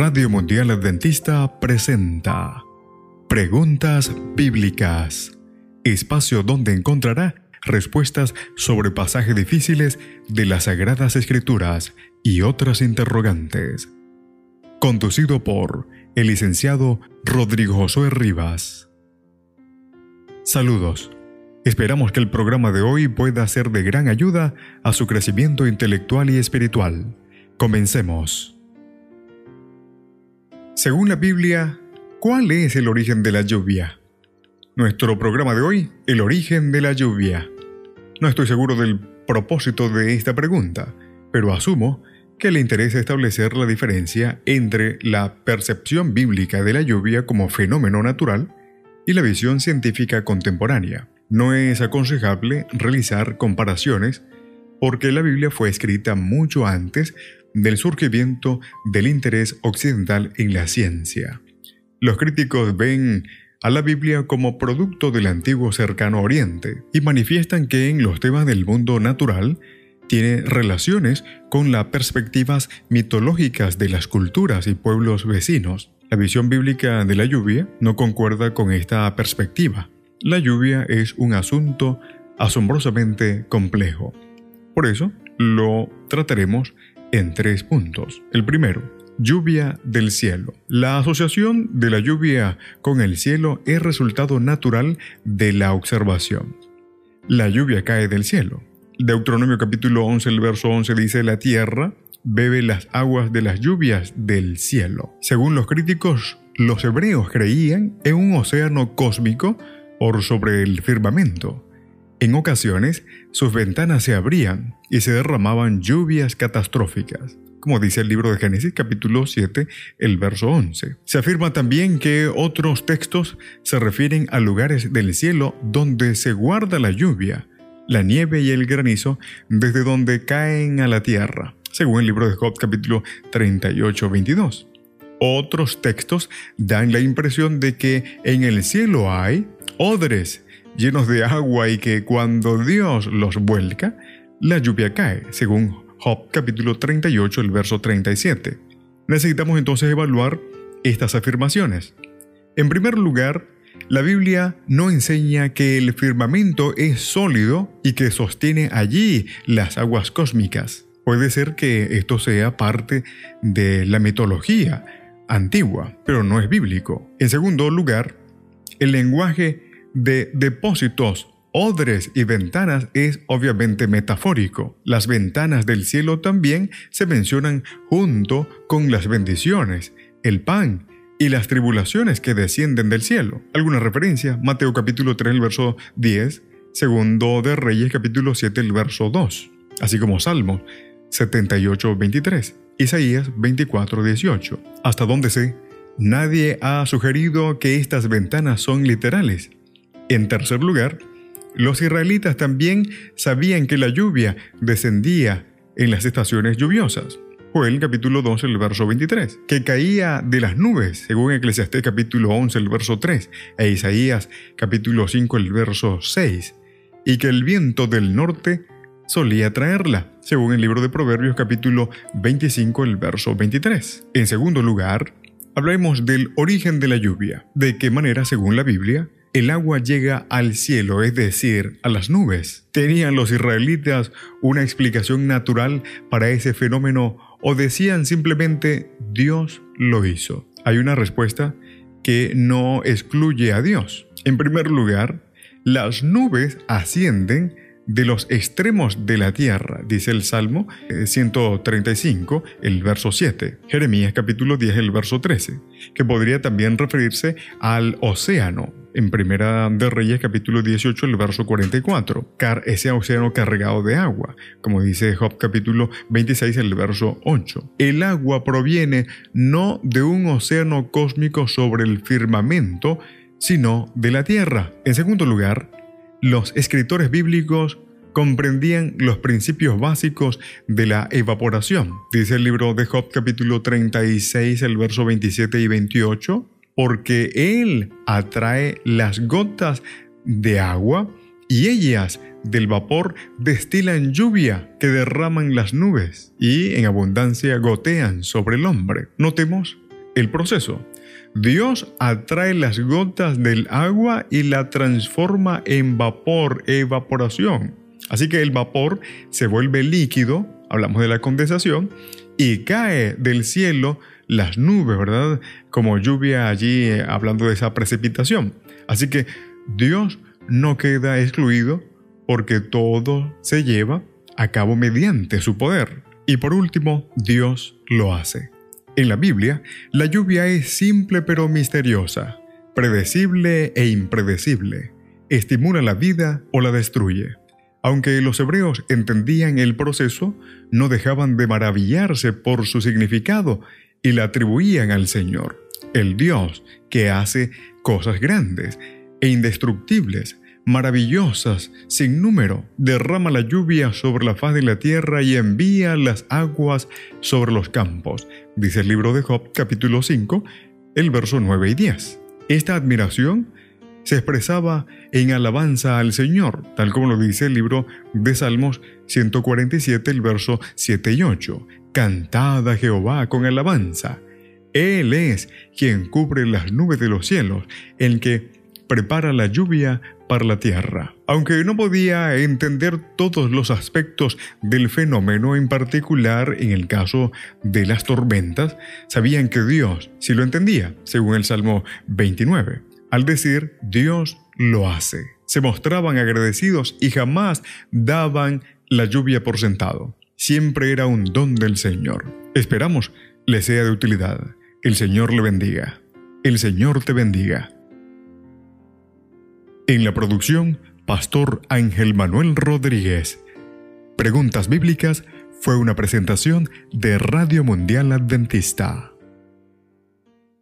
Radio Mundial Adventista presenta Preguntas Bíblicas, espacio donde encontrará respuestas sobre pasajes difíciles de las Sagradas Escrituras y otras interrogantes. Conducido por el licenciado Rodrigo Josué Rivas. Saludos. Esperamos que el programa de hoy pueda ser de gran ayuda a su crecimiento intelectual y espiritual. Comencemos. Según la Biblia, ¿cuál es el origen de la lluvia? Nuestro programa de hoy, el origen de la lluvia. No estoy seguro del propósito de esta pregunta, pero asumo que le interesa establecer la diferencia entre la percepción bíblica de la lluvia como fenómeno natural y la visión científica contemporánea. No es aconsejable realizar comparaciones porque la Biblia fue escrita mucho antes del surgimiento del interés occidental en la ciencia. Los críticos ven a la Biblia como producto del antiguo cercano oriente y manifiestan que en los temas del mundo natural tiene relaciones con las perspectivas mitológicas de las culturas y pueblos vecinos. La visión bíblica de la lluvia no concuerda con esta perspectiva. La lluvia es un asunto asombrosamente complejo. Por eso, lo trataremos en tres puntos. El primero, lluvia del cielo. La asociación de la lluvia con el cielo es resultado natural de la observación. La lluvia cae del cielo. Deuteronomio capítulo 11, el verso 11 dice, la tierra bebe las aguas de las lluvias del cielo. Según los críticos, los hebreos creían en un océano cósmico por sobre el firmamento en ocasiones, sus ventanas se abrían y se derramaban lluvias catastróficas, como dice el libro de Génesis capítulo 7, el verso 11. Se afirma también que otros textos se refieren a lugares del cielo donde se guarda la lluvia, la nieve y el granizo desde donde caen a la tierra, según el libro de Job capítulo 38, 22. Otros textos dan la impresión de que en el cielo hay odres llenos de agua y que cuando Dios los vuelca, la lluvia cae, según Job capítulo 38, el verso 37. Necesitamos entonces evaluar estas afirmaciones. En primer lugar, la Biblia no enseña que el firmamento es sólido y que sostiene allí las aguas cósmicas. Puede ser que esto sea parte de la mitología antigua, pero no es bíblico. En segundo lugar, el lenguaje de depósitos, odres y ventanas es obviamente metafórico. Las ventanas del cielo también se mencionan junto con las bendiciones, el pan y las tribulaciones que descienden del cielo. Alguna referencia, Mateo capítulo 3, el verso 10, segundo de Reyes capítulo 7, el verso 2, así como Salmo 78, 23, Isaías 24, 18. Hasta donde sé, nadie ha sugerido que estas ventanas son literales. En tercer lugar, los israelitas también sabían que la lluvia descendía en las estaciones lluviosas. Joel capítulo 12, el verso 23, que caía de las nubes, según Eclesiastés capítulo 11, el verso 3, e Isaías capítulo 5, el verso 6, y que el viento del norte solía traerla, según el libro de Proverbios capítulo 25, el verso 23. En segundo lugar, hablemos del origen de la lluvia, de qué manera, según la Biblia, el agua llega al cielo, es decir, a las nubes. ¿Tenían los israelitas una explicación natural para ese fenómeno o decían simplemente Dios lo hizo? Hay una respuesta que no excluye a Dios. En primer lugar, las nubes ascienden de los extremos de la tierra, dice el Salmo 135, eh, el verso 7, Jeremías capítulo 10, el verso 13, que podría también referirse al océano, en Primera de Reyes capítulo 18, el verso 44, car ese océano cargado de agua, como dice Job capítulo 26, el verso 8. El agua proviene no de un océano cósmico sobre el firmamento, sino de la tierra. En segundo lugar, los escritores bíblicos comprendían los principios básicos de la evaporación. Dice el libro de Job capítulo 36, el verso 27 y 28, porque Él atrae las gotas de agua y ellas del vapor destilan lluvia que derraman las nubes y en abundancia gotean sobre el hombre. Notemos el proceso. Dios atrae las gotas del agua y la transforma en vapor, evaporación. Así que el vapor se vuelve líquido, hablamos de la condensación, y cae del cielo las nubes, ¿verdad? Como lluvia allí, eh, hablando de esa precipitación. Así que Dios no queda excluido porque todo se lleva a cabo mediante su poder. Y por último, Dios lo hace. En la Biblia, la lluvia es simple pero misteriosa, predecible e impredecible, estimula la vida o la destruye. Aunque los hebreos entendían el proceso, no dejaban de maravillarse por su significado y la atribuían al Señor, el Dios que hace cosas grandes e indestructibles, maravillosas, sin número, derrama la lluvia sobre la faz de la tierra y envía las aguas sobre los campos, dice el libro de Job capítulo 5, el verso 9 y 10. Esta admiración se expresaba en alabanza al Señor, tal como lo dice el libro de Salmos 147, el verso 7 y 8. Cantad Jehová con alabanza. Él es quien cubre las nubes de los cielos, el que prepara la lluvia para la tierra. Aunque no podía entender todos los aspectos del fenómeno, en particular en el caso de las tormentas, sabían que Dios sí lo entendía, según el Salmo 29. Al decir Dios lo hace, se mostraban agradecidos y jamás daban la lluvia por sentado. Siempre era un don del Señor. Esperamos le sea de utilidad. El Señor le bendiga. El Señor te bendiga. En la producción, Pastor Ángel Manuel Rodríguez. Preguntas Bíblicas fue una presentación de Radio Mundial Adventista.